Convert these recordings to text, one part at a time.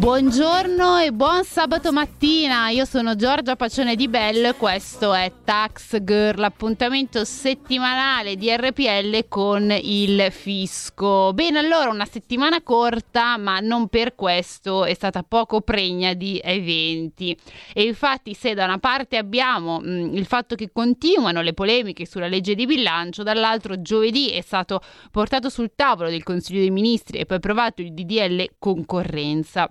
Buongiorno e buon sabato mattina, io sono Giorgia Pacione di Bello e questo è Tax Girl, l'appuntamento settimanale di RPL con il fisco. Bene, allora una settimana corta, ma non per questo è stata poco pregna di eventi. E infatti se da una parte abbiamo mh, mm, il fatto che continuano le polemiche sulla legge di bilancio, dall'altro giovedì è stato portato sul tavolo del Consiglio dei Ministri e poi approvato il DDL concorrenza.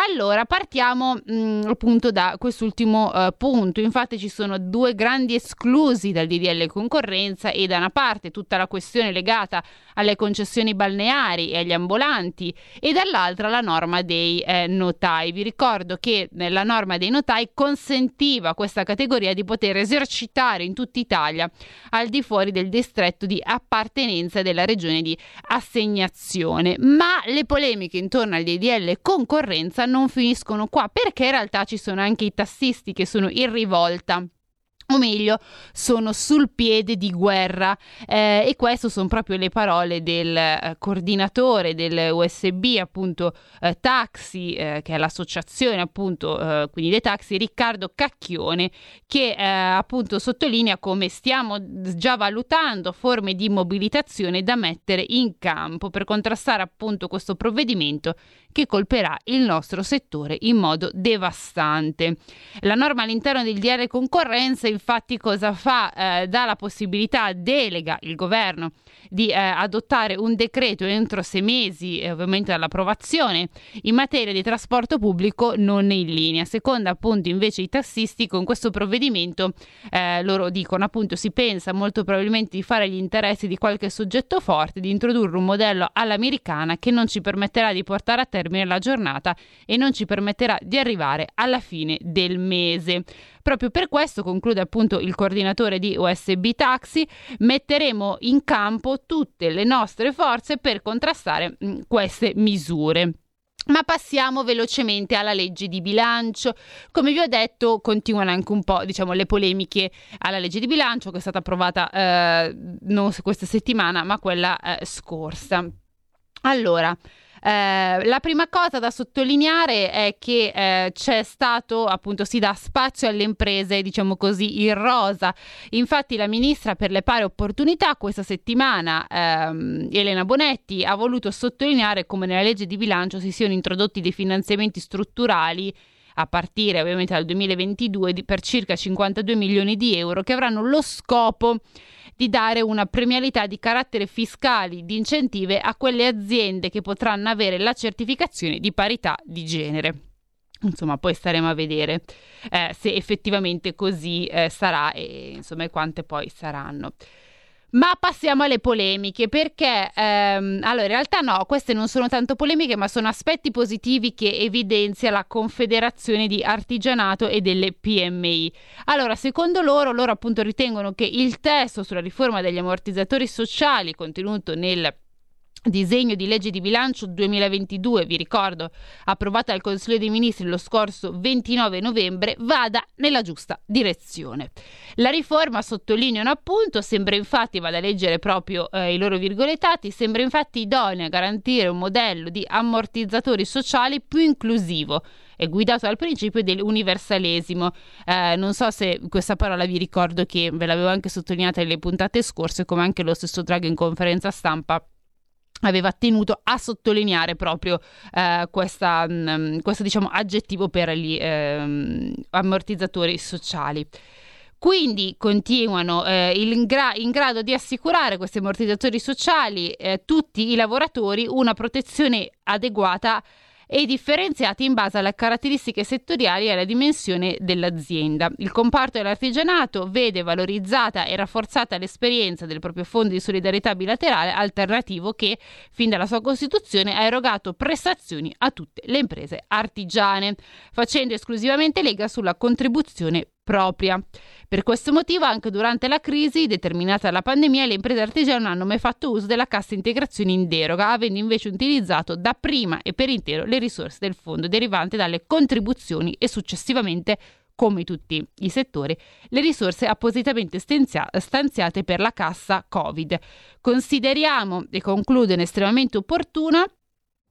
Allora, partiamo mh, mm, appunto da quest'ultimo uh, punto. Infatti ci sono due grandi esclusi dal DDL concorrenza e da una parte tutta la questione legata alle concessioni balneari e agli ambulanti e dall'altra la norma dei eh, notai. Vi ricordo che la norma dei notai consentiva a questa categoria di poter esercitare in tutta Italia al di fuori del distretto di appartenenza della regione di assegnazione. Ma le polemiche intorno al DDL concorrenza non finiscono qua, perché in realtà ci sono anche i tassisti che sono in rivolta o meglio sono sul piede di guerra eh, e queste sono proprio le parole del eh, coordinatore del USB appunto eh, taxi eh, che è l'associazione appunto eh, quindi dei taxi Riccardo Cacchione che eh, appunto sottolinea come stiamo già valutando forme di mobilitazione da mettere in campo per contrastare appunto questo provvedimento che colperà il nostro settore in modo devastante. La norma all'interno del DR concorrenza infatti cosa fa? Eh, dà la possibilità, delega il governo di eh, adottare un decreto entro sei mesi, eh, ovviamente dall'approvazione, in materia di trasporto pubblico non in linea. Secondo appunto invece i tassisti con questo provvedimento eh, loro dicono appunto si pensa molto probabilmente di fare gli interessi di qualche soggetto forte, di introdurre un modello all'americana che non ci permetterà di portare a termine la giornata e non ci permetterà di arrivare alla fine del mese. Proprio per questo, conclude appunto il coordinatore di USB Taxi, metteremo in campo tutte le nostre forze per contrastare mm, queste misure. Ma passiamo velocemente alla legge di bilancio. Come vi ho detto, continuano anche un po' diciamo, le polemiche alla legge di bilancio che è stata approvata eh, non questa settimana, ma quella eh, scorsa. Allora, eh, la prima cosa da sottolineare è che eh, c'è stato, appunto, si dà spazio alle imprese, diciamo così, in rosa. Infatti, la ministra per le pari opportunità questa settimana, ehm, Elena Bonetti, ha voluto sottolineare come nella legge di bilancio si siano introdotti dei finanziamenti strutturali a partire ovviamente dal 2022 di, per circa 52 milioni di euro che avranno lo scopo di dare una premialità di carattere fiscale di incentive a quelle aziende che potranno avere la certificazione di parità di genere. Insomma, poi staremo a vedere eh, se effettivamente così eh, sarà e insomma quante poi saranno. Ma passiamo alle polemiche perché, ehm, allora in realtà no, queste non sono tanto polemiche ma sono aspetti positivi che evidenzia la Confederazione di Artigianato e delle PMI. Allora, secondo loro, loro appunto ritengono che il testo sulla riforma degli ammortizzatori sociali contenuto nel disegno di legge di bilancio 2022, vi ricordo, approvata dal Consiglio dei Ministri lo scorso 29 novembre, vada nella giusta direzione. La riforma, sottolineano appunto, sembra infatti, vado a leggere proprio eh, i loro virgolettati, sembra infatti idonea a garantire un modello di ammortizzatori sociali più inclusivo è guidato dal principio dell'universalesimo. Eh, non so se questa parola vi ricordo che ve l'avevo anche sottolineata nelle puntate scorse, come anche lo stesso Draghi in conferenza stampa aveva tenuto a sottolineare proprio eh, questa, mh, mm, questo diciamo, aggettivo per gli eh, ammortizzatori sociali. Quindi continuano eh, in, gra- in, grado di assicurare questi ammortizzatori sociali eh, tutti i lavoratori una protezione adeguata e differenziati in base alle caratteristiche settoriali e alla dimensione dell'azienda. Il comparto dell'artigianato vede valorizzata e rafforzata l'esperienza del proprio fondo di solidarietà bilaterale alternativo che, fin dalla sua costituzione, ha erogato prestazioni a tutte le imprese artigiane, facendo esclusivamente lega sulla contribuzione propria. Per questo motivo, anche durante la crisi determinata dalla pandemia, le imprese artigiane hanno mai fatto uso della cassa integrazione in deroga, avendo invece utilizzato dapprima e per intero le risorse del fondo derivanti dalle contribuzioni e successivamente come tutti i settori, le risorse appositamente stanziate per la cassa Covid. Consideriamo, e concludo, estremamente opportuna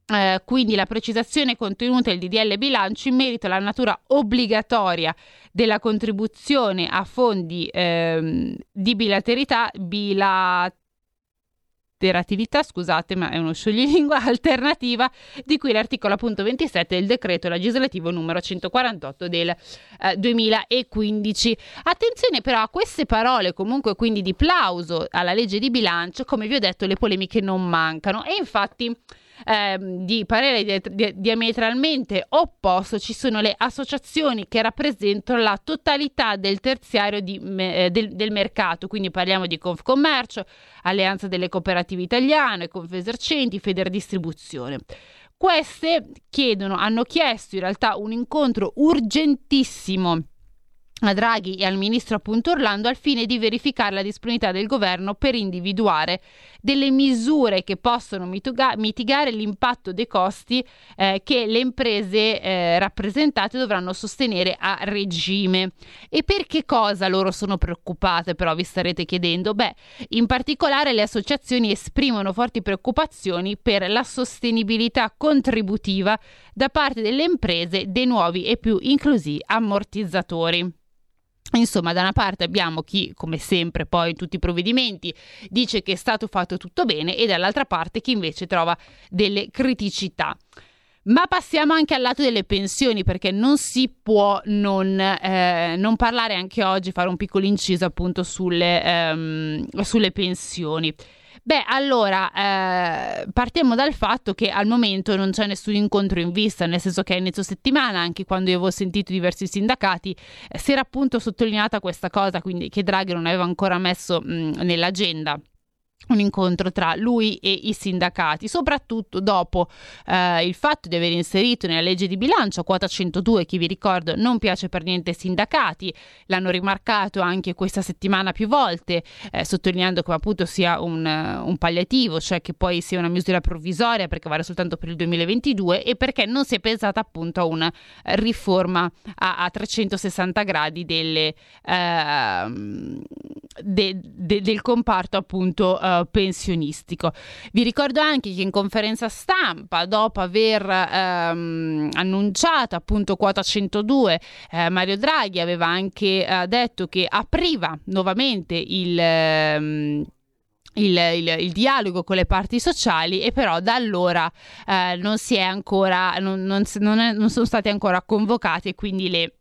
eh, quindi la precisazione contenuta nel DDL bilancio in merito alla natura obbligatoria della contribuzione a fondi ehm, di bilateralità, bilateratività, scusate, ma è uno scioglilingua alternativa di cui l'articolo appunto 27 del decreto legislativo numero 148 del eh, 2015. Attenzione però a queste parole comunque quindi di plauso alla legge di bilancio, come vi ho detto le polemiche non mancano e infatti eh, di parere di, di, diametralmente opposto ci sono le associazioni che rappresentano la totalità del terziario di, eh, del, del, mercato, quindi parliamo di Confcommercio, Alleanza delle Cooperative Italiane, Confesercenti, Federdistribuzione. Queste chiedono, hanno chiesto in realtà un incontro urgentissimo a Draghi e al ministro appunto Orlando al fine di verificare la disponibilità del governo per individuare delle misure che possono mitiga- mitigare l'impatto dei costi eh, che le imprese eh, rappresentate dovranno sostenere a regime. E per che cosa loro sono preoccupate però vi starete chiedendo? Beh, in particolare le associazioni esprimono forti preoccupazioni per la sostenibilità contributiva da parte delle imprese dei nuovi e più inclusivi ammortizzatori. Insomma, da una parte abbiamo chi, come sempre, poi in tutti i provvedimenti dice che è stato fatto tutto bene e dall'altra parte chi invece trova delle criticità. Ma passiamo anche al lato delle pensioni perché non si può non, eh, non parlare anche oggi, fare un piccolo inciso appunto sulle, ehm, sulle pensioni. Beh, allora, eh, partiamo dal fatto che al momento non c'è nessun incontro in vista, nel senso che a inizio settimana, anche quando io avevo sentito diversi sindacati, eh, si era appunto sottolineata questa cosa, quindi che Draghi non aveva ancora messo mh, nell'agenda un incontro tra lui e i sindacati, soprattutto dopo eh, il fatto di aver inserito nella legge di bilancio quota 102, che vi ricordo non piace per niente ai sindacati, l'hanno rimarcato anche questa settimana più volte, eh, sottolineando come appunto sia un, un, palliativo, cioè che poi sia una misura provvisoria perché vale soltanto per il 2022 e perché non si è pensata appunto a una riforma a, a 360 gradi delle, eh, de, de, del comparto appunto uh, pensionistico. Vi ricordo anche che in conferenza stampa, dopo aver um, annunciato appunto quota 102, eh, Mario Draghi aveva anche uh, detto che apriva nuovamente il... Um, il, il, il, dialogo con le parti sociali e però da allora eh, non ancora non, non, non, è, non sono stati ancora convocati e quindi le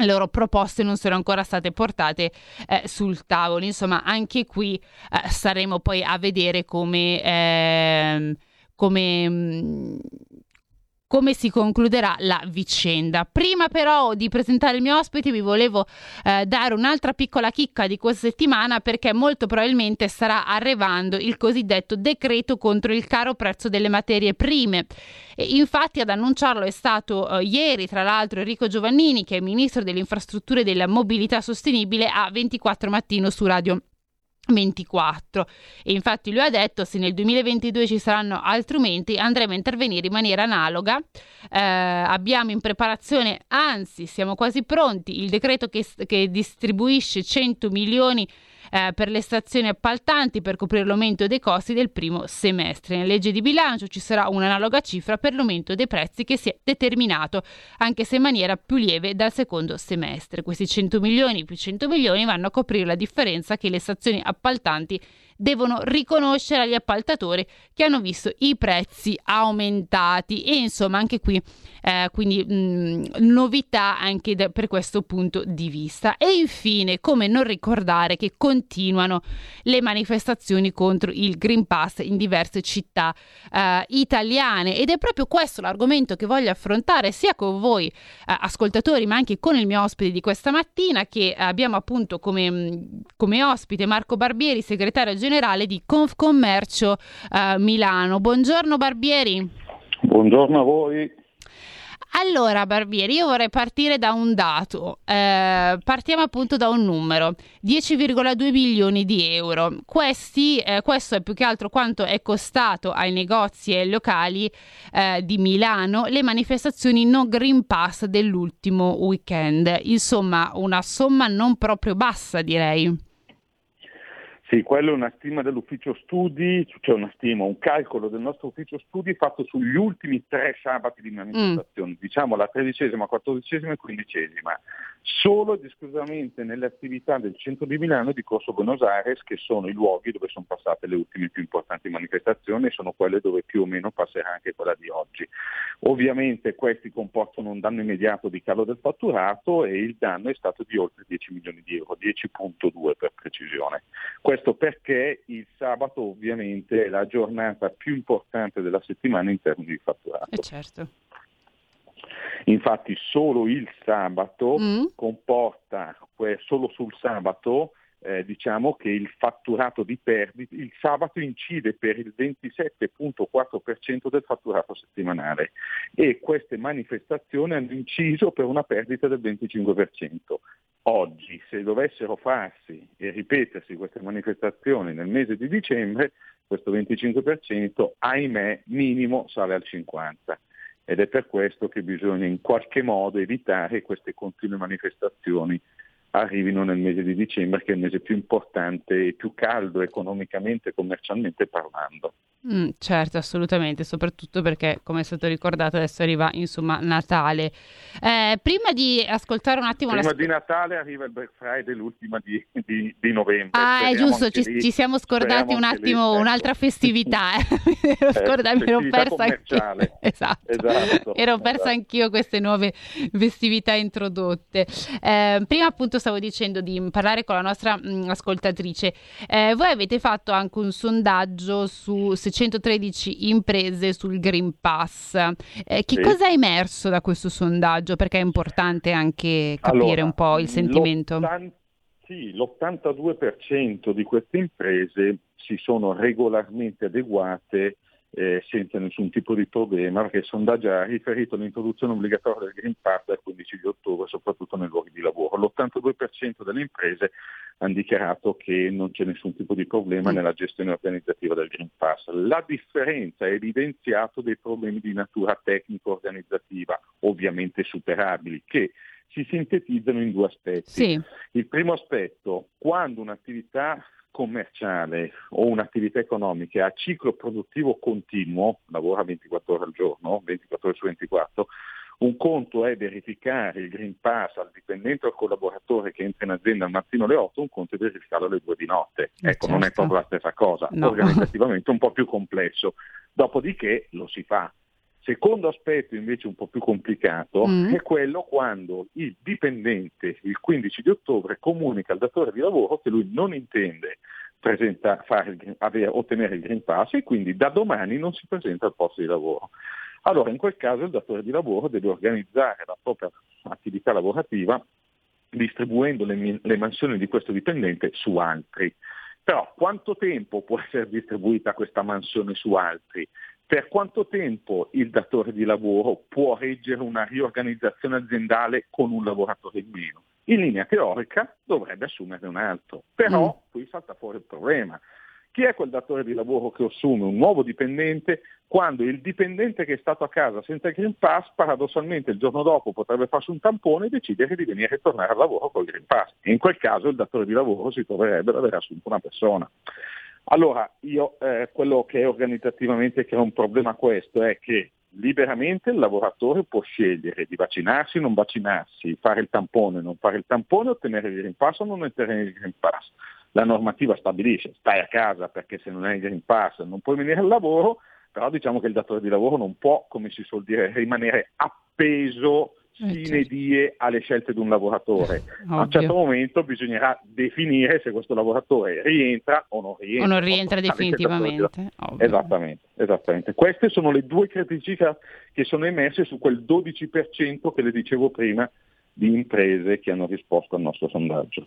le loro proposte non sono ancora state portate eh, sul tavolo. Insomma, anche qui eh, saremo poi a vedere come, eh, come mm, come si concluderà la vicenda. Prima però di presentare il mio ospite vi volevo eh, dare un'altra piccola chicca di questa settimana perché molto probabilmente starà arrivando il cosiddetto decreto contro il caro prezzo delle materie prime. E infatti ad annunciarlo è stato eh, ieri tra l'altro Enrico Giovannini che è ministro delle infrastrutture e della mobilità sostenibile a 24 mattino su Radio 24 e infatti lui ha detto se nel 2022 ci saranno altri aumenti andremo a intervenire in maniera analoga. Eh, abbiamo in preparazione anzi siamo quasi pronti il decreto che, che distribuisce 100 milioni eh, per le stazioni appaltanti per coprire l'aumento dei costi del primo semestre. Nella legge di bilancio ci sarà un'analoga cifra per l'aumento dei prezzi che si è determinato, anche se in maniera più lieve dal secondo semestre. Questi 100 milioni più 100 milioni vanno a coprire la differenza che le stazioni appaltanti devono riconoscere agli appaltatori che hanno visto i prezzi aumentati. E insomma anche qui eh, quindi mh, novità anche da, per questo punto di vista. E infine come non ricordare che continuano le manifestazioni contro il Green Pass in diverse città eh, italiane. Ed è proprio questo l'argomento che voglio affrontare sia con voi eh, ascoltatori ma anche con il mio ospite di questa mattina che abbiamo appunto come, come ospite Marco Barbieri segretario generale generale di Confcommercio eh, Milano. Buongiorno Barbieri. Buongiorno a voi. Allora, Barbieri, io vorrei partire da un dato. Eh, partiamo appunto da un numero: 10,2 milioni di euro. Questi, eh, questo è più che altro quanto è costato ai negozi e ai locali eh, di Milano le manifestazioni no Green Pass dell'ultimo weekend. Insomma, una somma non proprio bassa, direi. Sì, quello è una stima dell'ufficio studi, cioè una stima, un calcolo del nostro ufficio studi fatto sugli ultimi tre sabati di manifestazione, mm. diciamo la tredicesima, quattordicesima e quindicesima, solo ed esclusivamente nelle attività del centro di Milano e di Corso Buenos Aires, che sono i luoghi dove sono passate le ultime più importanti manifestazioni e sono quelle dove più o meno passerà anche quella di oggi. Ovviamente questi comportano un danno immediato di calo del fatturato e il danno è stato di oltre 10 milioni di euro, 10.2 per precisione. Questo perché il sabato ovviamente è la giornata più importante della settimana in termini di fatturato. Eh certo. Infatti solo il sabato mm. comporta, solo sul sabato eh, diciamo che il fatturato di perdita, il sabato incide per il 27.4% del fatturato settimanale e queste manifestazioni hanno inciso per una perdita del 25%. Oggi, se dovessero farsi e ripetersi queste manifestazioni nel mese di dicembre, questo 25%, ahimè, minimo sale al 50% ed è per questo che bisogna in qualche modo evitare queste continue manifestazioni arrivino nel mese di dicembre, che è il mese più importante e più caldo economicamente e commercialmente parlando. Mm, certo, assolutamente, soprattutto perché, come è stato ricordato, adesso arriva insomma Natale. Eh, prima di ascoltare un attimo... Prima la... di Natale arriva il Black Friday, l'ultima di, di, di novembre. Ah, Speriamo è giusto, ci, ci, siamo scordati un attimo lì, ecco. un'altra festività. Eh. ero, scorda, eh, ero persa anch'io. esatto. esatto. Ero persa esatto. anch'io queste nuove festività introdotte. Eh, prima appunto stavo dicendo di parlare con la nostra mh, mm, ascoltatrice. Eh, voi avete fatto anche un sondaggio su 613 imprese sul Green Pass. Eh, che sì. cosa è emerso da questo sondaggio? Perché è importante anche capire allora, un po' il sentimento. L'80, sì, l'82% di queste imprese si sono regolarmente adeguate eh, senza nessun tipo di problema, perché il sondaggio ha riferito all'introduzione obbligatoria del Green Pass dal 15 di ottobre, soprattutto nei luoghi di lavoro. L'82% delle imprese hanno dichiarato che non c'è nessun tipo di problema mm. nella gestione organizzativa del Green Pass. La differenza è evidenziato dei problemi di natura tecnico-organizzativa, ovviamente superabili, che si sintetizzano in due aspetti. Sì. Il primo aspetto, quando un'attività commerciale o un'attività economica a ciclo produttivo continuo, lavora 24 ore al giorno, 24 ore su 24, un conto è verificare il Green Pass al dipendente o al collaboratore che entra in azienda al mattino alle 8, un conto è verificarlo alle 2 di notte. Eh, ecco, certo. non è certo. proprio la stessa cosa, no. organizzativamente un po' più complesso. Dopodiché lo si fa. Secondo aspetto invece un po' più complicato mm. è quello quando il dipendente il 15 di ottobre comunica al datore di lavoro che lui non intende presenta, fare, avere, ottenere il Green Pass e quindi da domani non si presenta al posto di lavoro. Allora in quel caso il datore di lavoro deve organizzare la propria attività lavorativa distribuendo le, le mansioni di questo dipendente su altri. Però quanto tempo può essere distribuita questa mansione su altri? Per quanto tempo il datore di lavoro può reggere una riorganizzazione aziendale con un lavoratore in meno. In linea teorica dovrebbe assumerne un altro, però mm. qui salta fuori il problema. Chi è quel datore di lavoro che assume un nuovo dipendente quando il dipendente che è stato a casa senza il Green Pass paradossalmente il giorno dopo potrebbe farsi un tampone e decidere di venire a tornare al lavoro col Green Pass? E in quel caso il datore di lavoro si troverebbe ad aver assunto una persona. Allora, io eh, quello che organizzativamente crea un problema questo è che liberamente il lavoratore può scegliere di vaccinarsi o non vaccinarsi, fare il tampone o non fare il tampone, ottenere il Green Pass o non ottenere il Green Pass. La normativa stabilisce, stai a casa perché se non hai il Green Pass non puoi venire al lavoro, però diciamo che il datore di lavoro non può, come si suol dire, rimanere appeso sine eh, certo. die alle scelte di un lavoratore. Ovvio. A un certo momento bisognerà definire se questo lavoratore rientra o non rientra. O non rientra definitivamente. Esattamente, esattamente. Queste sono le due criticità che sono emerse su quel 12% che le dicevo prima di imprese che hanno risposto al nostro sondaggio.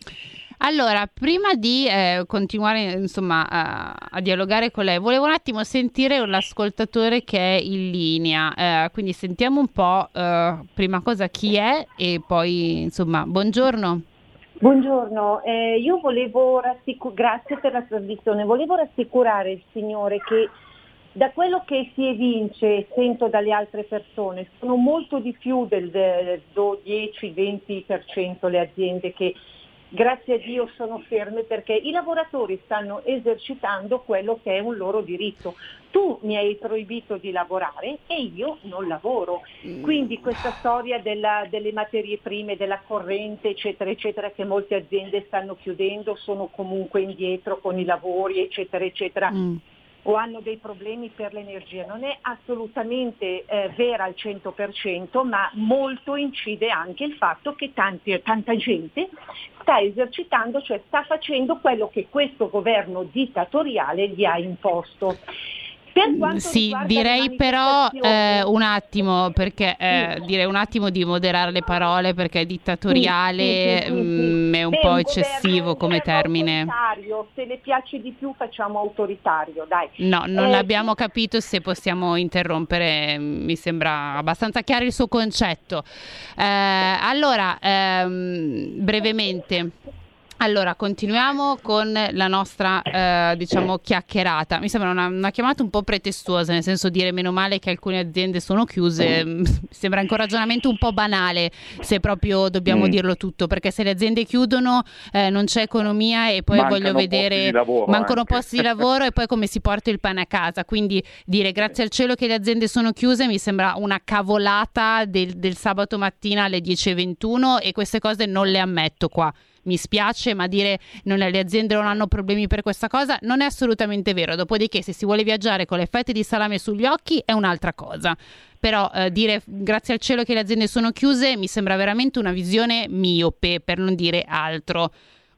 Allora, prima di eh, continuare insomma, a, a, dialogare con lei, volevo un attimo sentire l'ascoltatore che è in linea, eh, quindi sentiamo un po' eh, prima cosa chi è e poi insomma, buongiorno. Buongiorno, eh, io volevo rassicurare, grazie per la trasmissione, volevo rassicurare il signore che da quello che si evince e sento dalle altre persone, sono molto di più del 10-20% le aziende che grazie a Dio sono ferme perché i lavoratori stanno esercitando quello che è un loro diritto. Tu mi hai proibito di lavorare e io non lavoro. Quindi questa storia della, delle materie prime, della corrente, eccetera, eccetera, che molte aziende stanno chiudendo, sono comunque indietro con i lavori, eccetera, eccetera. Mm o hanno dei problemi per l'energia. Non è assolutamente eh, vera al 100%, ma molto incide anche il fatto che tanti, tanta gente sta esercitando, cioè sta facendo quello che questo governo dittatoriale gli ha imposto. Mm, sì, direi però eh, un attimo, perché eh, sì. direi un attimo di moderare le parole perché è dittatoriale sì, sì, mh, mm, è un Beh, po' eccessivo come termine. Se le piace di più facciamo autoritario, dai. No, non eh, abbiamo capito se possiamo interrompere, mi sembra abbastanza chiaro il suo concetto. Eh, allora, ehm, brevemente. Allora, continuiamo con la nostra, eh, diciamo, chiacchierata. Mi sembra una, una, chiamata un po' pretestuosa, nel senso dire meno male che alcune aziende sono chiuse. Mi sembra anche un ragionamento un po' banale, se proprio dobbiamo mm. dirlo tutto, perché se le aziende chiudono eh, non c'è economia e poi mancano voglio vedere... Lavoro, mancano anche. posti di lavoro e poi come si porta il pane a casa. Quindi dire grazie al cielo che le aziende sono chiuse mi sembra una cavolata del, del sabato mattina alle 10.21 e queste cose non le ammetto qua mi spiace, ma dire non le aziende non hanno problemi per questa cosa non è assolutamente vero. Dopodiché, se si vuole viaggiare con le fette di salame sugli occhi è un'altra cosa. Però eh, dire grazie al cielo che le aziende sono chiuse mi sembra veramente una visione miope, per non dire altro.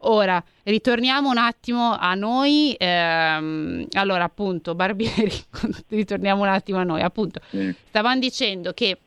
Ora, ritorniamo un attimo a noi. Ehm, allora, appunto, Barbieri, ritorniamo un attimo a noi. Appunto, stavamo dicendo che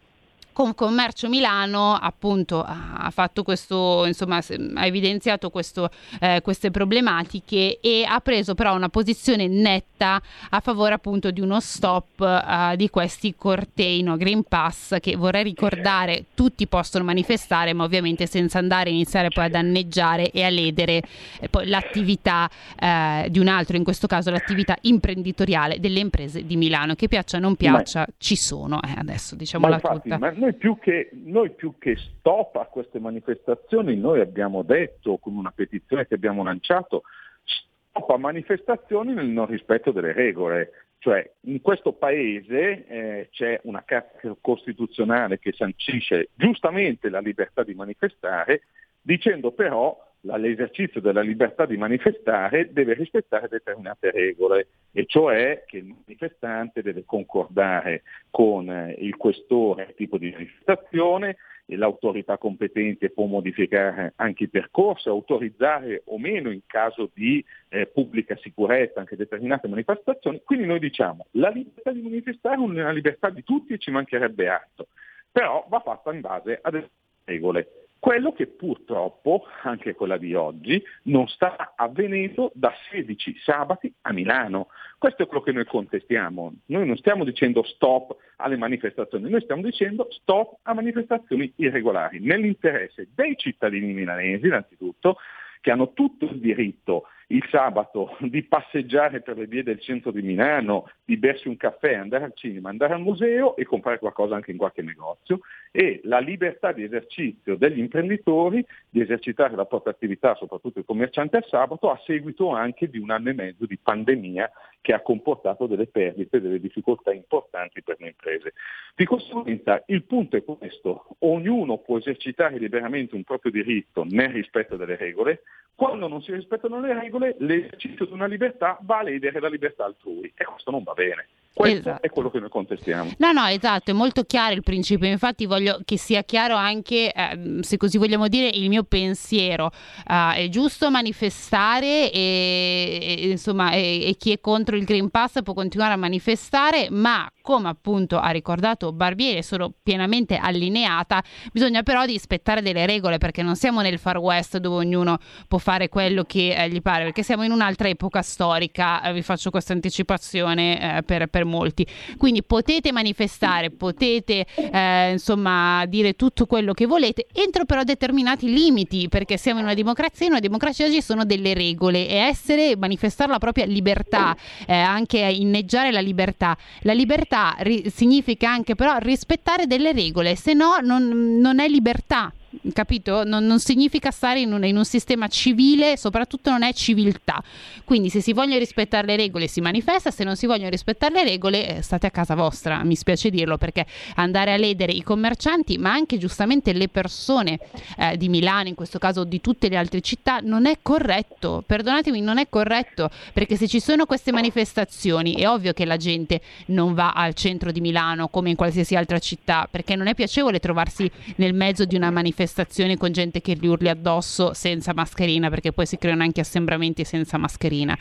Commercio Milano appunto ha fatto questo, insomma, ha evidenziato questo, eh, queste problematiche e ha preso però una posizione netta a favore appunto di uno stop uh, di questi cortei no, Green Pass che vorrei ricordare tutti possono manifestare ma ovviamente senza andare a iniziare poi a danneggiare e a ledere eh, poi l'attività eh, di un altro, in questo caso l'attività imprenditoriale delle imprese di Milano che piaccia o non piaccia ma, ci sono eh, adesso diciamo la tutta. Ma noi più, che, noi più che stop a queste manifestazioni, noi abbiamo detto con una petizione che abbiamo lanciato, stop a manifestazioni nel non rispetto delle regole. Cioè in questo paese eh, c'è una carta costituzionale che sancisce giustamente la libertà di manifestare, dicendo però l'esercizio della libertà di manifestare deve rispettare determinate regole, e cioè che il manifestante deve concordare con eh, il questore il tipo di manifestazione, e l'autorità competente può modificare anche i percorsi, autorizzare o meno in caso di eh, pubblica sicurezza anche determinate manifestazioni. Quindi noi diciamo la libertà di manifestare è una libertà di tutti e ci mancherebbe altro, però va fatta in base a delle regole. Quello che purtroppo, anche quella di oggi, non sta avvenendo da 16 sabati a Milano. Questo è quello che noi contestiamo. Noi non stiamo dicendo stop alle manifestazioni, noi stiamo dicendo stop a manifestazioni irregolari, nell'interesse dei cittadini milanesi innanzitutto, che hanno tutto il diritto il sabato di passeggiare per le vie del centro di Milano, di bersi un caffè, andare al cinema, andare al museo e comprare qualcosa anche in qualche negozio e la libertà di esercizio degli imprenditori di esercitare la propria attività, soprattutto i commercianti al sabato, a seguito anche di un anno e mezzo di pandemia che ha comportato delle perdite, delle difficoltà importanti per le imprese. Di conseguenza il punto è questo, ognuno può esercitare liberamente un proprio diritto nel rispetto delle regole, quando non si rispettano le regole l'esercizio di una libertà va a ledere la libertà altrui e questo non va bene. Questo esatto. è quello che noi contestiamo. No, no, esatto, è molto chiaro il principio. Infatti voglio che sia chiaro anche, eh, se così vogliamo dire, il mio pensiero. Uh, è giusto manifestare e, e insomma, e, e chi è contro il Green Pass può continuare a manifestare, ma come appunto ha ricordato Barbieri, sono pienamente allineata, bisogna però rispettare delle regole perché non siamo nel Far West dove ognuno può fare quello che eh, gli pare, perché siamo in un'altra epoca storica, eh, vi faccio questa anticipazione eh, per, per, molti. Quindi potete manifestare, potete eh, insomma dire tutto quello che volete, entro però determinati limiti, perché siamo in una democrazia, in una democrazia ci sono delle regole e essere, manifestare la propria libertà, eh, anche inneggiare la libertà. La libertà ri- significa anche però rispettare delle regole, se no non, non è libertà capito? Non, non significa stare in un, in un, sistema civile, soprattutto non è civiltà. Quindi se si vogliono rispettare le regole si manifesta, se non si vogliono rispettare le regole eh, state a casa vostra, mi spiace dirlo, perché andare a ledere i commercianti, ma anche giustamente le persone eh, di Milano, in questo caso di tutte le altre città, non è corretto. Perdonatemi, non è corretto, perché se ci sono queste manifestazioni è ovvio che la gente non va al centro di Milano come in qualsiasi altra città, perché non è piacevole trovarsi nel mezzo di una manifestazione manifestazioni con gente che gli urli addosso senza mascherina, perché poi si creano anche assembramenti senza mascherina.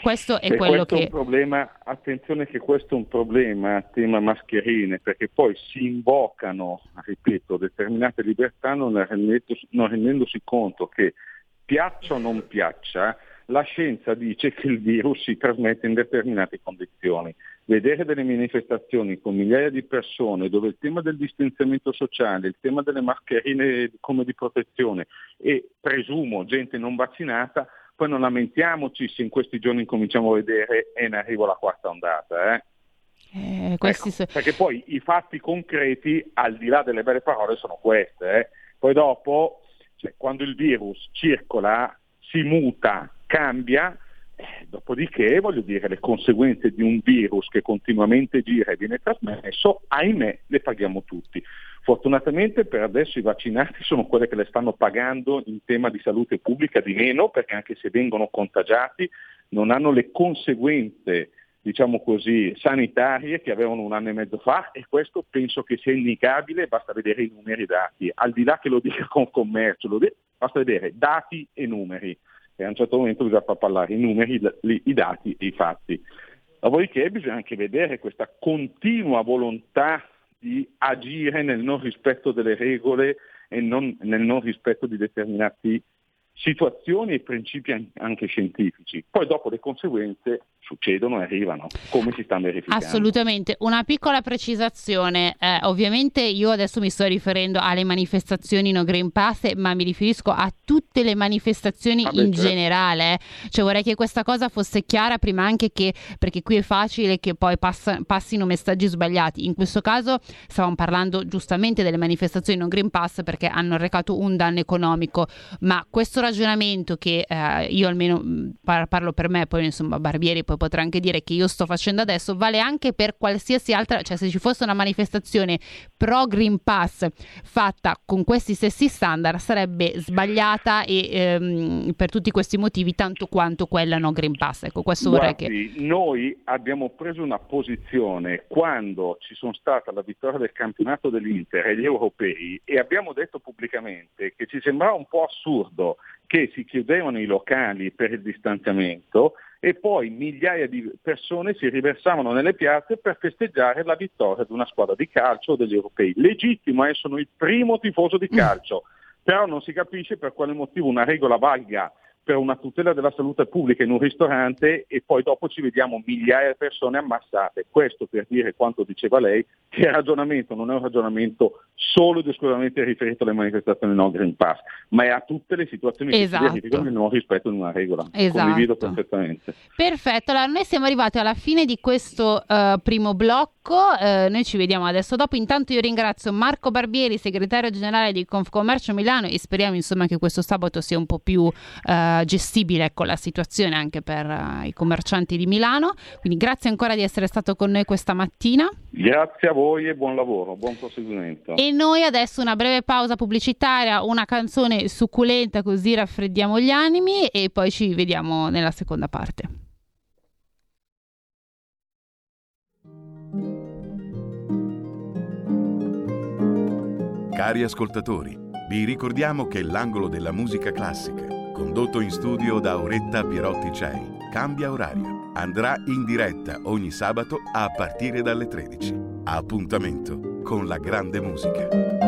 Questo è e quello questo che... È un problema, attenzione che questo è un problema, tema mascherine, perché poi si invocano, ripeto, determinate libertà non, rendendosi, non rendendosi conto che piaccia o non piaccia, la scienza dice che il virus si trasmette in determinate condizioni. Vedere delle manifestazioni con migliaia di persone dove il tema del distanziamento sociale, il tema delle mascherine come di protezione e presumo gente non vaccinata, poi non lamentiamoci se in questi giorni cominciamo a vedere e ne arrivo la quarta ondata. Eh? Eh, ecco, so... Perché poi i fatti concreti, al di là delle belle parole, sono queste. Eh? Poi dopo, cioè, quando il virus circola, si muta, cambia, eh, dopodiché voglio dire le conseguenze di un virus che continuamente gira e viene trasmesso, ahimè, le paghiamo tutti. Fortunatamente per adesso i vaccinati sono quelli che le stanno pagando in tema di salute pubblica di meno, perché anche se vengono contagiati non hanno le conseguenze diciamo così, sanitarie che avevano un anno e mezzo fa e questo penso che sia innegabile, basta vedere i numeri dati, al di là che lo dica con commercio, basta vedere dati e numeri e a un certo momento bisogna far parlare i numeri, i dati e i fatti. Dopodiché bisogna anche vedere questa continua volontà di agire nel non rispetto delle regole e non, nel non rispetto di determinati situazioni e principi anche scientifici. Poi dopo le conseguenze succedono e arrivano, come si stanno verificando. Assolutamente. Una piccola precisazione, eh, ovviamente io adesso mi sto riferendo alle manifestazioni no Green Pass, ma mi riferisco a tutte le manifestazioni ah, in certo. generale. Eh. Cioè vorrei che questa cosa fosse chiara prima anche che, perché qui è facile che poi passa, passino messaggi sbagliati. In questo caso stavamo parlando giustamente delle manifestazioni no Green Pass perché hanno recato un danno economico, ma questo ragionamento che eh, io almeno mm, parlo per me, poi insomma Barbieri poi potrà anche dire che io sto facendo adesso, vale anche per qualsiasi altra, cioè se ci fosse una manifestazione pro Green Pass fatta con questi stessi standard sarebbe sbagliata e ehm, per tutti questi motivi tanto quanto quella no Green Pass. Ecco, questo vorrei Guardi, che... Noi abbiamo preso una posizione quando ci sono stata la vittoria del campionato dell'Inter e gli europei e abbiamo detto pubblicamente che ci sembrava un po' assurdo che si chiudevano i locali per il distanziamento e poi migliaia di persone si riversavano nelle piazze per festeggiare la vittoria di una squadra di calcio o degli europei. Legittimo, eh, sono il primo tifoso di calcio, però non si capisce per quale motivo una regola valga per una tutela della salute pubblica in un ristorante e poi dopo ci vediamo migliaia di persone ammassate. Questo per dire quanto diceva lei, che il ragionamento non è un ragionamento solo ed esclusivamente riferito alle manifestazioni no Green Pass, ma è a tutte le situazioni esatto. che si esatto. verificano nel non rispetto di una regola. Esatto. Condivido perfettamente. Perfetto, allora noi siamo arrivati alla fine di questo uh, primo blocco, uh, noi ci vediamo adesso dopo. Intanto io ringrazio Marco Barbieri, segretario generale di Confcommercio Milano e speriamo insomma che questo sabato sia un po' più uh, gestibile ecco, la situazione anche per uh, i commercianti di Milano. Quindi grazie ancora di essere stato con noi questa mattina. Grazie a voi e buon lavoro, buon proseguimento. E noi adesso una breve pausa pubblicitaria, una canzone succulenta così raffreddiamo gli animi e poi ci vediamo nella seconda parte. Cari ascoltatori, vi ricordiamo che l'angolo della musica classica condotto in studio da Auretta Pierotti Cei, cambia orario andrà in diretta ogni sabato a partire dalle 13. Appuntamento con la grande musica.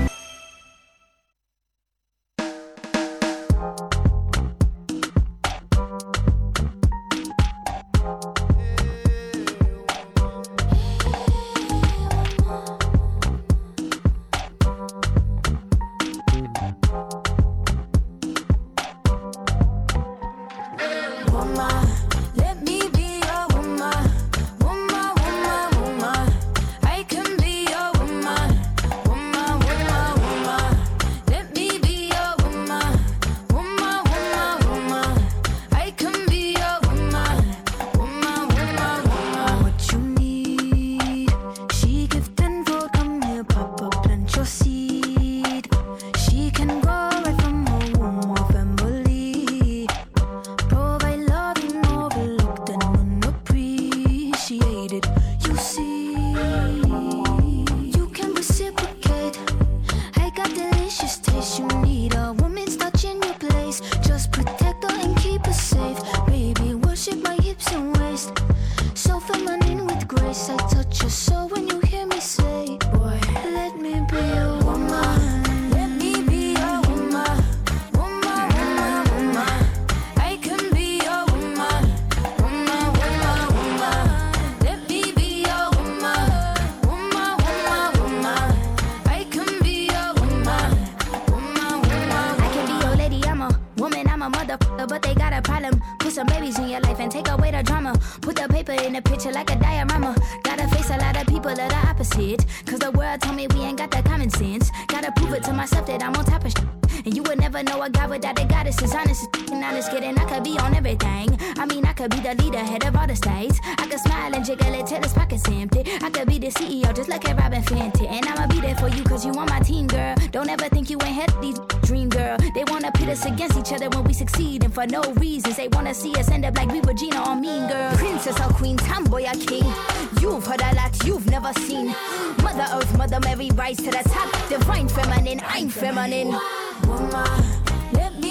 Seen. Mother Earth, Mother Mary, rise to the top. Divine feminine, I'm feminine. Woman, let me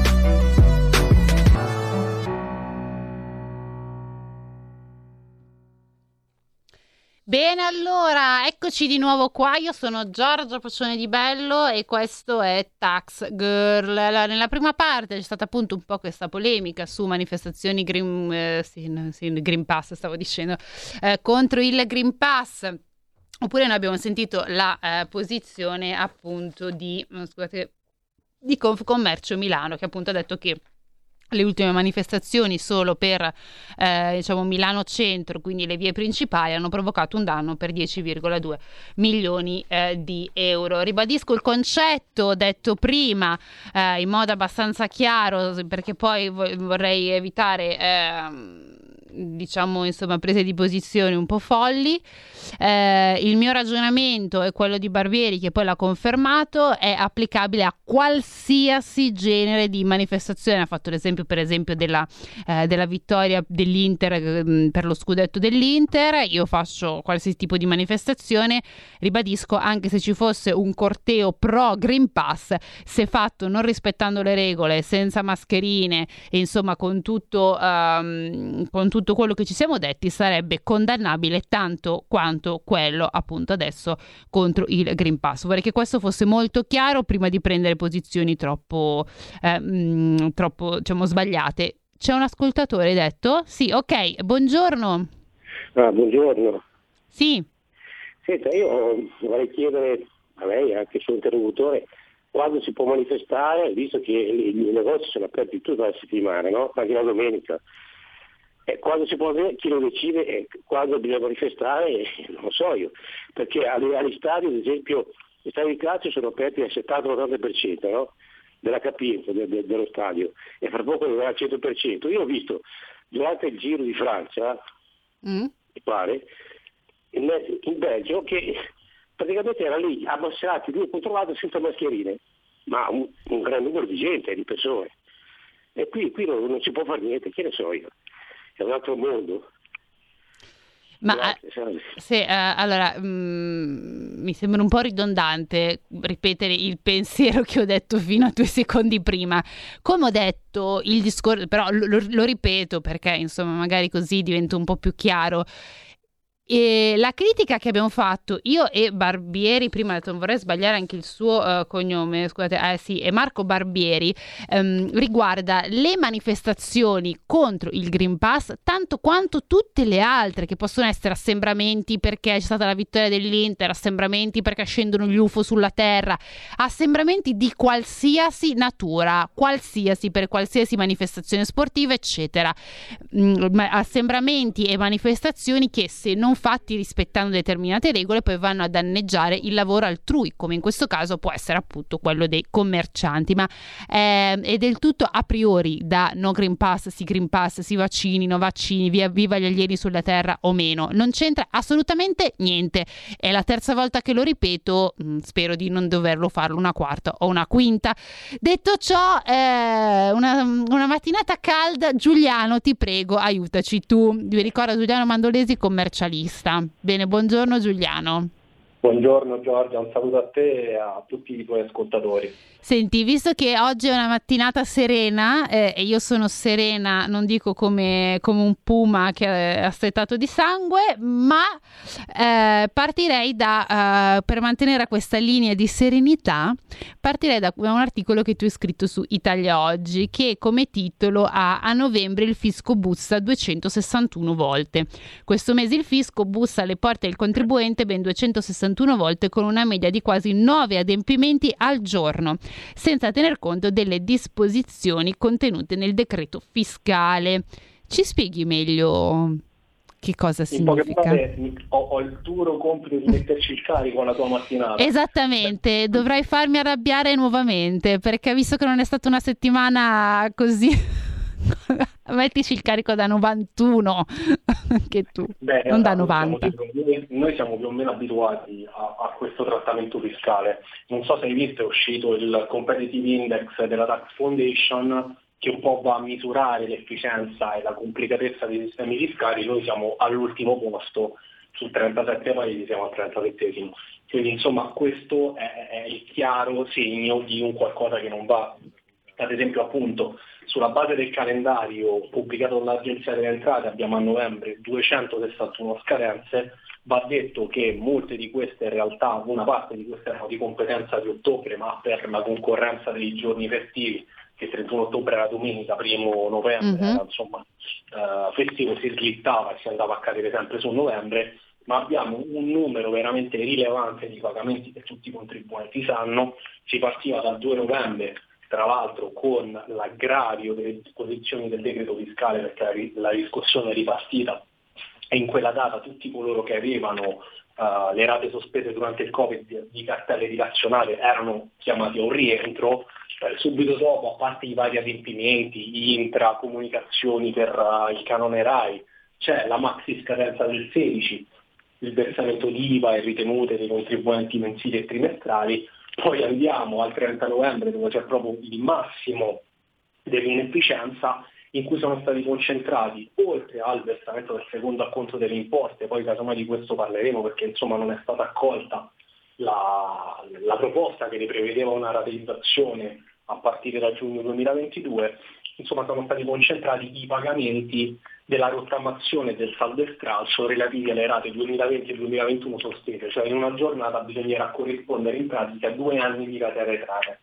Bene, allora, eccoci di nuovo qua. Io sono Giorgia Pacione di Bello e questo è Tax Girl. Allora, nella prima parte c'è stata appunto un po' questa polemica su manifestazioni Green, eh, sì, sì, Green Pass, stavo dicendo, eh, contro il Green Pass. Oppure noi abbiamo sentito la eh, posizione appunto di, mm, scusate, di Confcommercio Milano che appunto ha detto che le ultime manifestazioni solo per eh, diciamo Milano Centro, quindi le vie principali, hanno provocato un danno per 10,2 milioni eh, di euro. Ribadisco il concetto detto prima eh, in modo abbastanza chiaro perché poi vo- vorrei evitare ehm, diciamo insomma prese di posizione un po' folli. Eh, il mio ragionamento e quello di Barbieri, che poi l'ha confermato, è applicabile a qualsiasi genere di manifestazione. Ha fatto l'esempio, per esempio, della, eh, della vittoria dell'Inter eh, per lo scudetto dell'Inter. Io faccio qualsiasi tipo di manifestazione, ribadisco, anche se ci fosse un corteo pro Green Pass, se fatto non rispettando le regole, senza mascherine e insomma con tutto, um, con tutto quello che ci siamo detti, sarebbe condannabile tanto quanto quello appunto adesso contro il Green Pass. Vorrei che questo fosse molto chiaro prima di prendere posizioni troppo, eh, mh, troppo diciamo, sbagliate. C'è un ascoltatore detto? Sì, ok, buongiorno. Ah, buongiorno. Sì. Senta, io vorrei chiedere a lei, anche al suo interlocutore, quando si può manifestare, visto che i negozi sono aperti tutta la settimana, no? anche la domenica. E quando si può chi lo decide e quando bisogna manifestare, non lo so io, perché agli, agli stadi, ad esempio, gli stadi di calcio sono aperti al 70-80%, no? della capienza de, de, dello stadio e fra poco arriverà al 100%. Io ho visto durante il giro di Francia, mm. mi pare, in, in Belgio che praticamente era lì ammassati due contro l'altro senza mascherine, ma un, un, gran numero di gente, di persone. E qui, qui non, non, si può fare niente, che ne so io, è un altro mondo. Ma se, uh, allora mm, mi sembra un po' ridondante ripetere il pensiero che ho detto fino a due secondi prima. Come ho detto, il discorso, però lo, lo ripeto perché insomma magari così diventa un po' più chiaro. E la critica che abbiamo fatto io e Barbieri, prima ho detto non vorrei sbagliare anche il suo uh, cognome, scusate, eh sì, è Marco Barbieri, um, riguarda le manifestazioni contro il Green Pass, tanto quanto tutte le altre che possono essere assembramenti perché c'è stata la vittoria dell'Inter, assembramenti perché scendono gli UFO sulla Terra, assembramenti di qualsiasi natura, qualsiasi per qualsiasi manifestazione sportiva, eccetera. Mm, assembramenti e manifestazioni che se non fatti rispettando determinate regole poi vanno a danneggiare il lavoro altrui, come in questo caso può essere appunto quello dei commercianti, ma eh, è del tutto a priori da no Green Pass, sì Green Pass, sì vaccini, no vaccini, via, viva gli alieni sulla Terra o meno, non c'entra assolutamente niente. È la terza volta che lo ripeto, mm, spero di non doverlo farlo una quarta o una quinta. Detto ciò, eh, una, una mattinata calda, Giuliano, ti prego, aiutaci tu. Vi ricordo Giuliano Mandolesi, commercialista giornalista. Bene, buongiorno Giuliano. Buongiorno Giorgia, un saluto a te e a tutti i tuoi ascoltatori. Senti, visto che oggi è una mattinata serena eh, e io sono serena, non dico come, come un puma che è assetato di sangue, ma eh, partirei da, uh, per mantenere questa linea di serenità, partirei da un articolo che tu hai scritto su Italia Oggi che come titolo ha a novembre il fisco bussa 261 volte. Questo mese il fisco bussa alle porte del contribuente ben 261 volte con una media di quasi 9 adempimenti al giorno senza tener conto delle disposizioni contenute nel decreto fiscale. Ci spieghi meglio che cosa significa? Poche ho, ho, il duro compito di metterci il carico alla tua mattinata. Esattamente, dovrai farmi arrabbiare nuovamente perché visto che non è stata una settimana così mettici il carico da 91 che tu. Beh, non da 90 noi, noi, siamo più o meno abituati a, a, questo trattamento fiscale. Non so se hai visto è uscito il competitive index della tax foundation che un po' va a misurare l'efficienza e la complicatezza dei sistemi fiscali. Noi siamo all'ultimo posto su 37 paesi siamo al 37 quindi insomma questo è, è il chiaro segno di un qualcosa che non va. Ad esempio appunto sulla base del calendario pubblicato dall'Agenzia delle Entrate abbiamo a novembre 261 scadenze, va detto che molte di queste in realtà, una parte di queste erano di competenza di ottobre, ma per la concorrenza dei giorni festivi, che il 31 ottobre era domenica, primo novembre, mm-hmm. era, insomma, eh, festivo si slittava e si andava a cadere sempre su novembre, ma abbiamo un numero veramente rilevante di pagamenti che tutti i contribuenti sanno, si partiva dal 2 novembre tra l'altro con l'aggravio delle disposizioni del decreto fiscale perché la riscossione è ripartita e in quella data tutti coloro che avevano uh, le rate sospese durante il Covid di, cartelle rilazionali erano chiamati a un rientro, eh, subito dopo, a parte i vari adempimenti, intra, comunicazioni per uh, il canone RAI, c'è la maxi scadenza del 16, il versamento di IVA e ritenute dei contribuenti mensili e trimestrali, poi andiamo al 30 novembre dove c'è proprio il massimo dell'inefficienza in cui sono stati concentrati, oltre al versamento del secondo acconto delle imposte, poi casomai di questo parleremo perché insomma non è stata accolta la, la proposta che ne prevedeva una rateizzazione a partire da giugno 2022, insomma sono stati concentrati i pagamenti della rottamazione del saldo e stralcio relativi alle rate 2020 e 2021 sospese, cioè in una giornata bisognerà corrispondere in pratica a due anni di rate arretrate.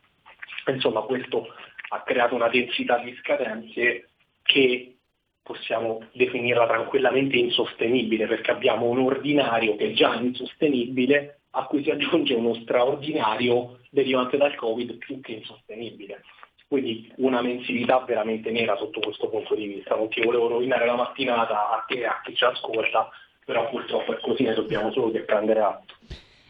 Insomma questo ha creato una densità di scadenze che possiamo definirla tranquillamente insostenibile perché abbiamo un ordinario che è già insostenibile a cui si aggiunge uno straordinario derivante dal Covid più che insostenibile. Quindi una mensilità veramente nera sotto questo punto di vista. Non ti volevo rovinare la mattinata a te e a chi ci ascolta, però purtroppo è così, ne dobbiamo solo che prendere atto.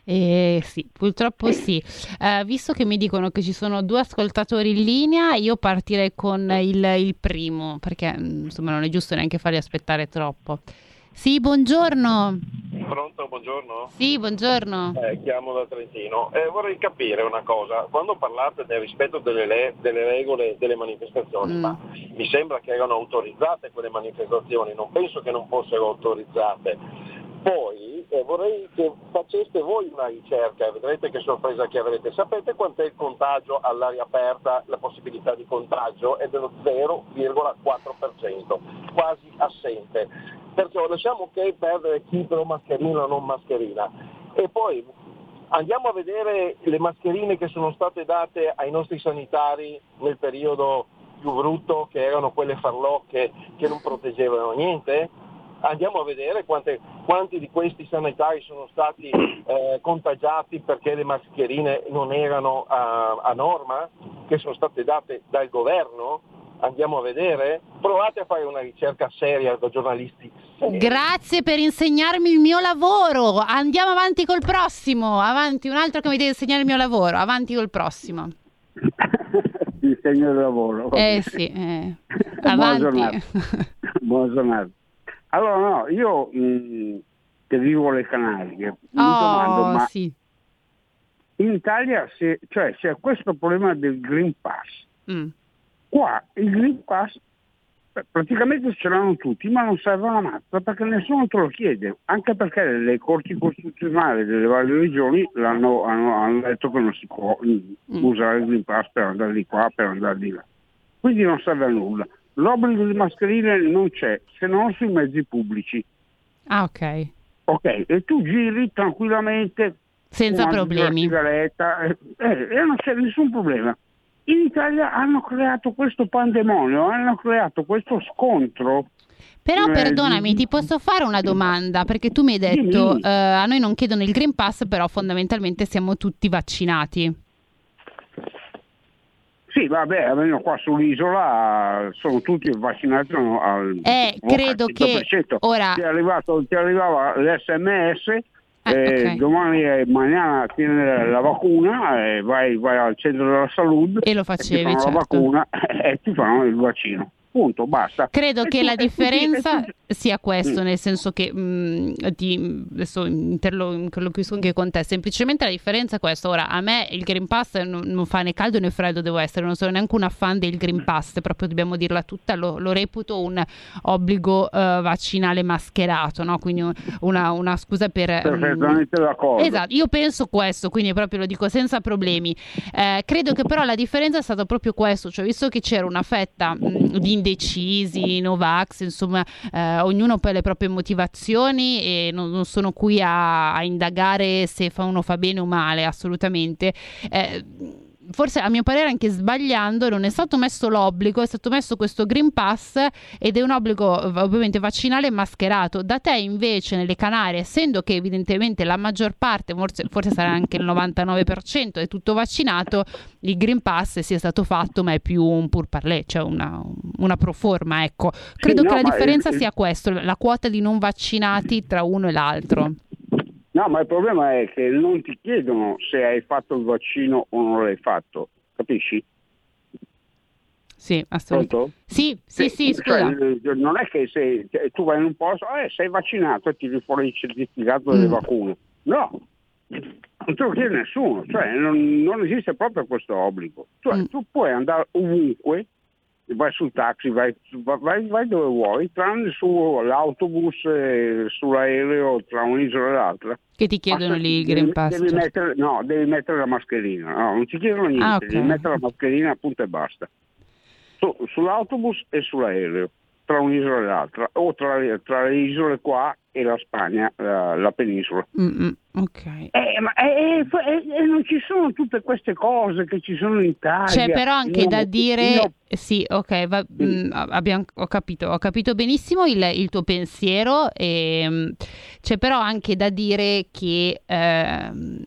Eh, sì, purtroppo sì. Eh, visto che mi dicono che ci sono due ascoltatori in linea, io partirei con il, il primo, perché mm, insomma non è giusto neanche farli aspettare troppo. Sì, buongiorno. Pronto, buongiorno? Sì, buongiorno. Eh, chiamo da Trentino. Eh, vorrei capire una cosa, quando parlate del rispetto delle, le- delle regole delle manifestazioni, Mm. ma mi sembra che erano autorizzate quelle manifestazioni, non penso che non fossero autorizzate. Poi eh, vorrei che faceste voi una ricerca, vedrete che sorpresa che avrete. Sapete quant'è il contagio all'aria aperta, la possibilità di contagio? È dello 0,4%, quasi assente. Perciò lasciamo che perdere chi però mascherina o non mascherina. E poi andiamo a vedere le mascherine che sono state date ai nostri sanitari nel periodo più brutto, che erano quelle farlocche che non proteggevano niente. Andiamo a vedere quante- quanti di questi sanitari sono stati eh, contagiati perché le mascherine non erano a, a norma, che sono state date dal governo. Andiamo a vedere. Provate a fare una ricerca seria da giornalisti Grazie per insegnarmi il mio lavoro. Andiamo avanti col prossimo. Avanti, un altro che mi deve insegnare il mio lavoro. Avanti col prossimo. il segno del lavoro. Eh sì, eh. Buona avanti. giornata. Buona giornata. Allora no, io mh, che vivo alle Canarie, mi domando, Oh, ma sì. in Italia se, cioè, c'è questo problema del Green Pass. Mm. Qua il Green Pass eh, praticamente ce l'hanno tutti, ma non serve una mazza perché nessuno te lo chiede, anche perché le corti costituzionali delle varie regioni l'hanno, hanno, hanno detto che non si può mm, usare il Green Pass per andare di qua, per andare di là. Quindi non serve a nulla. L'obbligo di mascherine non c'è, se non sui mezzi pubblici. Ah, ok. Ok, e tu giri tranquillamente Senza problemi. sigaretta, eh, eh, e non c'è nessun problema. In Italia hanno creato questo pandemonio, hanno creato questo scontro. Però eh, perdonami, ti posso fare una domanda? Perché tu mi hai detto, eh, a noi non chiedono il Green Pass, però fondamentalmente siamo tutti vaccinati. Sì, vabbè, almeno qua sull'isola sono tutti vaccinati al Eh, credo che 95%. ora- Ti, è arrivato, ti arrivava l'SMS, Ah, eh, ok. domani e mañana tieni la vacuna, e vai, vai al centro della salute E lo ti facevi, fanno certo. la vacuna e ti fanno il vaccino. Punto, basta. Credo E che tu- la differenza tutti- sia questo, Mm. nel senso che mh, ti, adesso interlo- interloquisco anche con te, semplicemente la differenza è questa. Ora, a me il Green Pass non, non fa né caldo né freddo, devo essere, non sono neanche una fan del Green Pass, proprio dobbiamo dirla tutta, lo, lo reputo un obbligo eh, vaccinale mascherato, no? quindi un- una, una scusa per... mm, Perfettamente d'accordo. Esatto, io penso questo, quindi proprio lo dico senza problemi. Eh, credo che però la differenza è stata proprio questo, cioè visto che c'era una fetta mh, di indecisi, Novax, insomma, eh, ognuno poi ha le proprie motivazioni e non, non sono qui a, a indagare se fa uno fa bene o male, assolutamente. Eh, Forse a mio parere anche sbagliando non è stato messo l'obbligo, è stato messo questo Green Pass ed è un obbligo ovviamente vaccinale mascherato. Da te invece nelle Canarie, essendo che evidentemente la maggior parte, forse, forse sarà anche il 99% è tutto vaccinato, il Green Pass sia stato fatto ma è più un pur parlé, cioè una, una proforma, ecco. Credo no, che la differenza il- sia questo, la quota di non vaccinati tra uno e l'altro. No, ma il problema è che non ti chiedono se hai fatto il vaccino o non l'hai fatto, capisci? Sì, assolutamente. Sì, sì, sì, Cioè, scusa. eh, non è che se cioè, tu vai in un posto, eh, sei vaccinato e tiri fuori il certificato delle Mm. vacune. No, non te lo chiede nessuno, cioè non, non esiste proprio questo obbligo. Cioè, Mm. tu puoi andare ovunque, vai sul taxi, vai, vai- vai dove vuoi, tranne sull'autobus, sull'aereo tra un'isola e l'altra. Che ti chiedono Basta- lì il Green Pass. Devi certo. mettere, no, devi mettere la mascherina. No, non ti chiedono niente, Ah, ok. devi mettere la mascherina appunto e basta. Su- sull'autobus e sull'aereo, tra un'isola e l'altra, o tra, le- tra le isole qua e la Spagna, la, la penisola. Mm, mm, ok. Eh, ma eh, eh, eh, non ci sono tutte queste cose che ci sono in Italia. C'è però anche Io- da dire, io- sì, ok, va- mm, abbiamo- ho capito, ho capito benissimo il, il tuo pensiero, e, mm, c'è però anche da dire che ehm,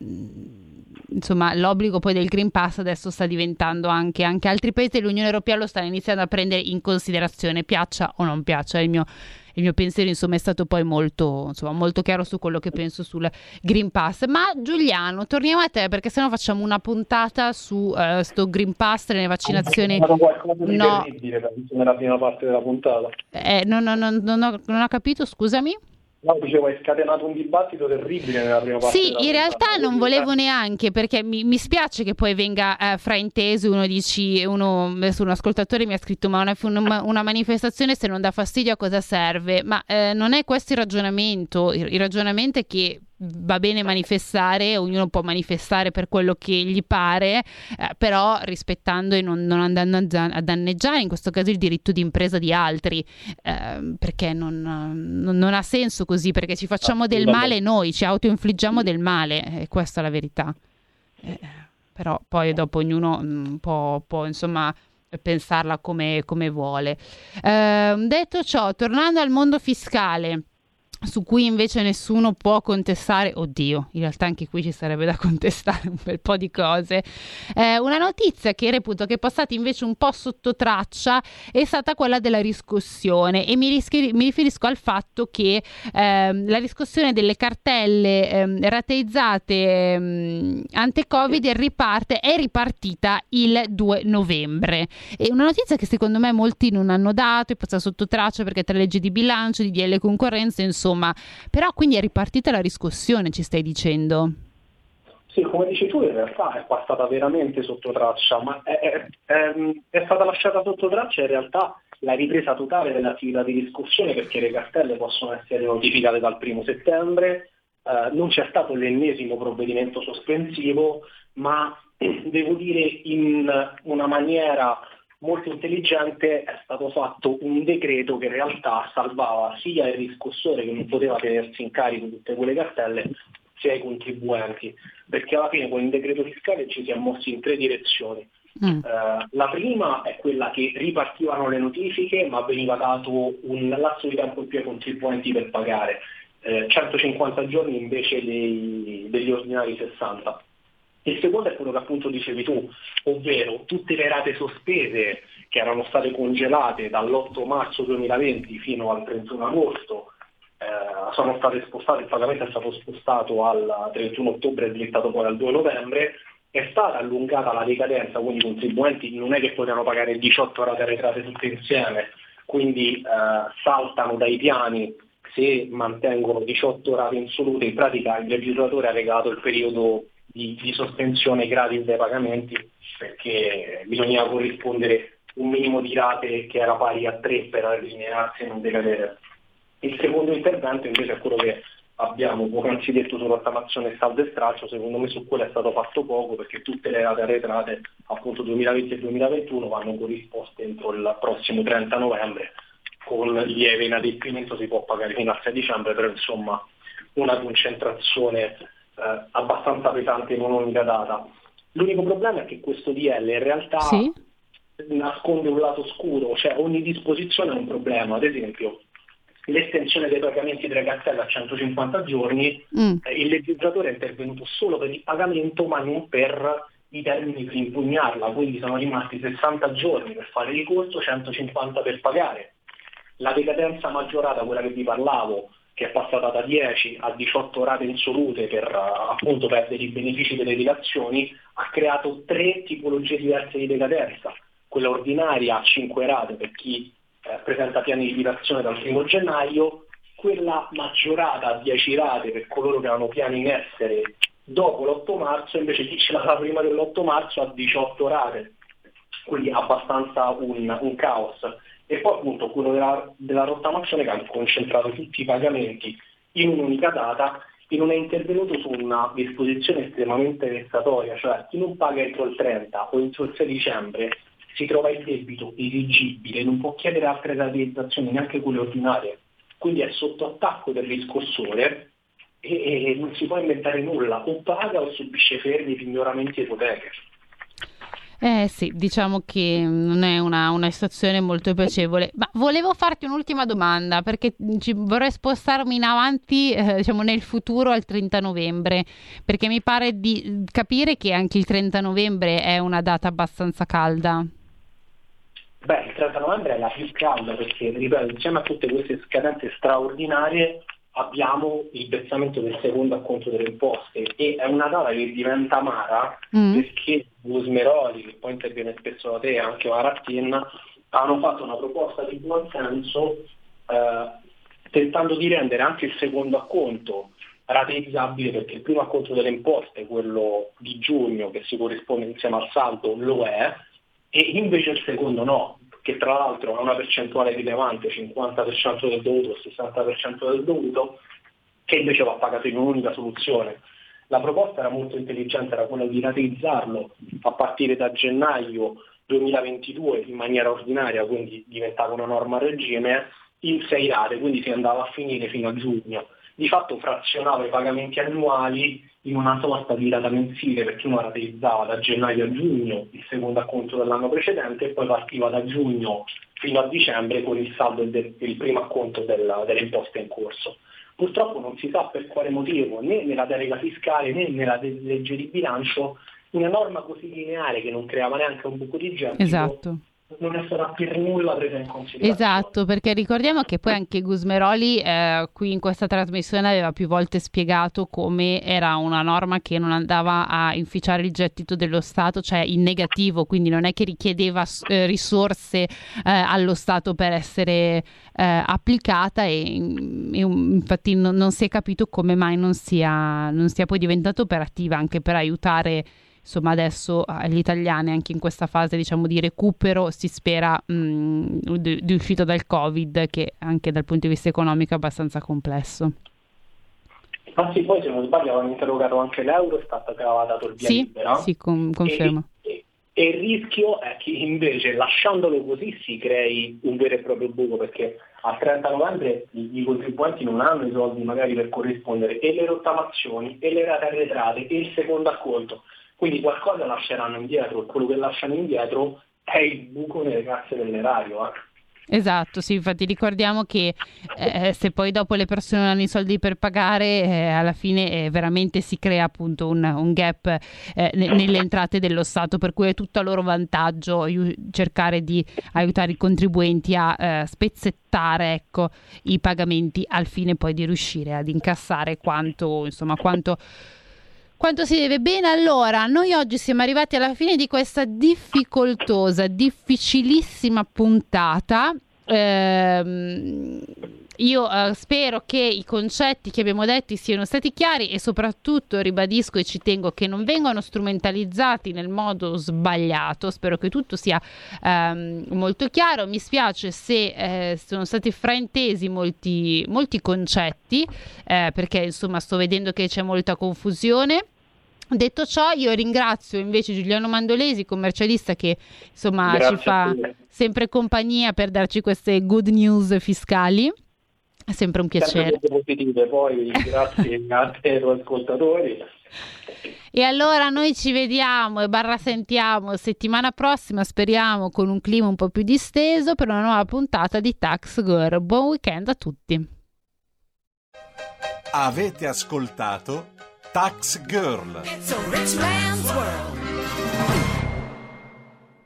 insomma l'obbligo poi del Green Pass adesso sta diventando anche, anche altri paesi dell'Unione Europea lo stanno iniziando a prendere in considerazione, piaccia o non piaccia, il mio il mio pensiero insomma è stato poi molto, insomma, molto chiaro su quello che penso sul Green Pass. Ma Giuliano, torniamo a te perché sennò facciamo una puntata su sto Green Pass e le vaccinazioni. Stato qualcosa di No, terribile penso, nella prima parte della puntata. eh, non, non- non- non ho, non ho capito, scusami. No, dicevo, hai scatenato un dibattito terribile nella prima parte Sì, in realtà non volevo neanche perché mi, mi spiace che poi venga eh, frainteso. Uno dici, uno, adesso un ascoltatore mi ha scritto: Ma una, una- una manifestazione se non dà fastidio a cosa serve? Ma eh, non è questo il ragionamento. Il, il ragionamento è che va bene manifestare, ognuno può manifestare per quello che gli pare, eh, però rispettando e non, non andando a danneggiare in questo caso il diritto di impresa di altri, ehm, perché non, non- non ha senso così, perché ci facciamo del male noi, ci autoinfliggiamo del male, e questa è la verità. Eh, però poi dopo ognuno mm, può, può, insomma pensarla come, come vuole. Ehm, detto ciò, tornando al mondo fiscale su cui invece nessuno può contestare, oddio, in realtà anche qui ci sarebbe da contestare un bel po' di cose. Eh, una notizia che reputo che è passata invece un po' sotto traccia è stata quella della riscossione e mi, rischi- mi riferisco al fatto che ehm, la riscossione delle cartelle ehm, rateizzate ehm, ante-Covid riparte, è ripartita il 2 novembre. È una notizia che secondo me molti non hanno dato, è passata sotto traccia perché tra legge di bilancio, di DL concorrenza, insomma, però quindi è ripartita la riscossione, ci stai dicendo? Sì, come dici tu, in realtà è passata veramente sotto traccia, ma è, è- è- è stata lasciata sotto traccia in realtà la ripresa totale dell'attività di discussione perché le cartelle possono essere notificate dal primo settembre, eh, non c'è stato l'ennesimo provvedimento sospensivo, ma devo dire in una maniera molto intelligente è stato fatto un decreto che in realtà salvava sia il riscossore che non poteva tenersi in carico tutte quelle cartelle, sia i contribuenti, perché alla fine con il decreto fiscale ci si è mossi in tre direzioni. Mm. Eh, la prima è quella che ripartivano le notifiche ma veniva dato un lasso di tempo in più ai contribuenti per pagare, Eh, 150 giorni invece dei- degli ordinari 60. Il secondo è quello che appunto dicevi tu, ovvero tutte le rate sospese che erano state congelate dall'8 marzo 2020 fino al 31 agosto eh, sono state spostate, il pagamento è stato spostato al 31 ottobre e diventato poi al 2 novembre, è stata allungata la decadenza, quindi i contribuenti non è che potevano pagare 18 rate arretrate tutte insieme, quindi eh, saltano dai piani se mantengono 18 rate insolute, in pratica il legislatore ha regalato il periodo di, di sospensione gratis dei pagamenti perché bisognava corrispondere un minimo di rate che era pari a 3 per allinearsi e non decadere. Il secondo intervento invece è quello che abbiamo poc'anzi detto sulla rottamazione saldo e straccio, secondo me su quello è stato fatto poco perché tutte le rate arretrate appunto 2020 e 2021 vanno corrisposte entro il prossimo 30 novembre, con lieve inadempimento si può pagare fino al 6 dicembre, però insomma una concentrazione eh, abbastanza pesante in un'unica data. L'unico problema è che questo DL in realtà Sì. nasconde un lato scuro, cioè ogni disposizione è un problema, ad esempio l'estensione dei pagamenti delle cartelle a 150 giorni, Mm. eh, il legislatore è intervenuto solo per il pagamento ma non per i termini per impugnarla, quindi sono rimasti 60 giorni per fare ricorso, 150 per pagare. La decadenza maggiorata, quella che vi parlavo, che è passata da 10 a 18 rate insolute per eh, appunto perdere i benefici delle dilazioni, ha creato tre tipologie diverse di decadenza. quella ordinaria a 5 rate per chi eh, presenta piani di liberazione dal 1 gennaio, quella maggiorata a 10 rate per coloro che hanno piani in essere dopo l'8 marzo, invece chi ce l'ha prima dell'8 marzo ha 18 rate, quindi abbastanza un, un caos. E poi appunto quello della, della rottamazione che ha concentrato tutti i pagamenti in un'unica data e non è intervenuto su una disposizione estremamente vessatoria, cioè chi non paga entro il 30 o entro il 6 dicembre si trova il debito esigibile, non può chiedere altre rateizzazioni, neanche quelle ordinarie, quindi è sotto attacco del riscossore e, e non si può inventare nulla, o paga o subisce fermi, pignoramenti e ipoteche. Eh sì, diciamo che non è una, una situazione molto piacevole. Ma volevo farti un'ultima domanda perché ci, vorrei spostarmi in avanti, eh, diciamo nel futuro al 30 novembre, perché mi pare di capire che anche il 30 novembre è una data abbastanza calda. Beh, il 30 novembre è la più calda perché, ripeto, insieme a tutte queste scadenze straordinarie abbiamo il versamento del secondo acconto delle imposte e è una data che diventa amara mm. perché Gusmeroli, che poi interviene spesso da te, anche Marattin, hanno fatto una proposta di buon senso eh, tentando di rendere anche il secondo acconto rateizzabile perché il primo acconto delle imposte, quello di giugno che si corrisponde insieme al saldo, lo è e invece il secondo no, che tra l'altro ha una percentuale rilevante, 50% del dovuto, 60% del dovuto, che invece va pagato in un'unica soluzione. La proposta era molto intelligente, era quella di rateizzarlo a partire da gennaio 2022 in maniera ordinaria, quindi diventava una norma a regime, in sei rate, quindi si andava a finire fino a giugno. Di fatto frazionava i pagamenti annuali in una sorta di rata mensile perché uno rateizzava da gennaio a giugno il secondo acconto dell'anno precedente e poi partiva da giugno fino a dicembre con il saldo del, il primo acconto della, delle imposte in corso. Purtroppo non si sa per quale motivo né nella delega fiscale né nella legge di bilancio una norma così lineare che non creava neanche un buco di gettito esatto non è stata per nulla presa in considerazione. Esatto, perché ricordiamo che poi anche Gusmeroli eh, qui in questa trasmissione aveva più volte spiegato come era una norma che non andava a inficiare il gettito dello Stato, cioè in negativo, quindi non è che richiedeva eh, risorse eh, allo Stato per essere eh, applicata e, e infatti non, non, si è capito come mai non sia, non sia poi diventata operativa anche per aiutare insomma adesso agli italiani anche in questa fase diciamo di recupero si spera mh, di, di uscita dal covid che anche dal punto di vista economico è abbastanza complesso Ah sì, poi se non sbaglio avevano interrogato anche l'Eurostat che aveva dato il via sì, libera. Sì, con, confermo. E, e, e, il rischio è che invece lasciandolo così si crei un vero e proprio buco perché al 30 novembre i, i contribuenti non hanno i soldi magari per corrispondere e le rottamazioni e le rate arretrate e il secondo acconto. Quindi qualcosa lasceranno indietro e quello che lasciano indietro è il buco nelle casse dell'erario. Eh. Esatto, sì, infatti ricordiamo che eh, se poi dopo le persone non hanno i soldi per pagare, eh, alla fine eh, veramente si crea appunto un, un gap eh, ne, nelle entrate dello Stato, per cui è tutto a loro vantaggio aiu- cercare di aiutare i contribuenti a eh, spezzettare ecco, i pagamenti al fine poi di riuscire ad incassare quanto, insomma, quanto quanto si deve. Bene, allora, noi oggi siamo arrivati alla fine di questa difficoltosa, difficilissima puntata. Ehm, io eh, spero che i concetti che abbiamo detto siano stati chiari e soprattutto ribadisco e ci tengo che non vengano strumentalizzati nel modo sbagliato. Spero che tutto sia ehm, molto chiaro. Mi spiace se eh, sono stati fraintesi molti, molti concetti eh, perché insomma sto vedendo che c'è molta confusione. Detto ciò, io ringrazio invece Giuliano Mandolesi, commercialista che insomma Grazie ci fa sempre compagnia per darci queste good news fiscali. È sempre un piacere. Sempre positive, poi grazie a te ascoltatori. E allora noi ci vediamo e barra sentiamo settimana prossima, speriamo con un clima un po' più disteso per una nuova puntata di Tax Girl. Buon weekend a tutti. Avete ascoltato Tax Girl. It's a rich man's world.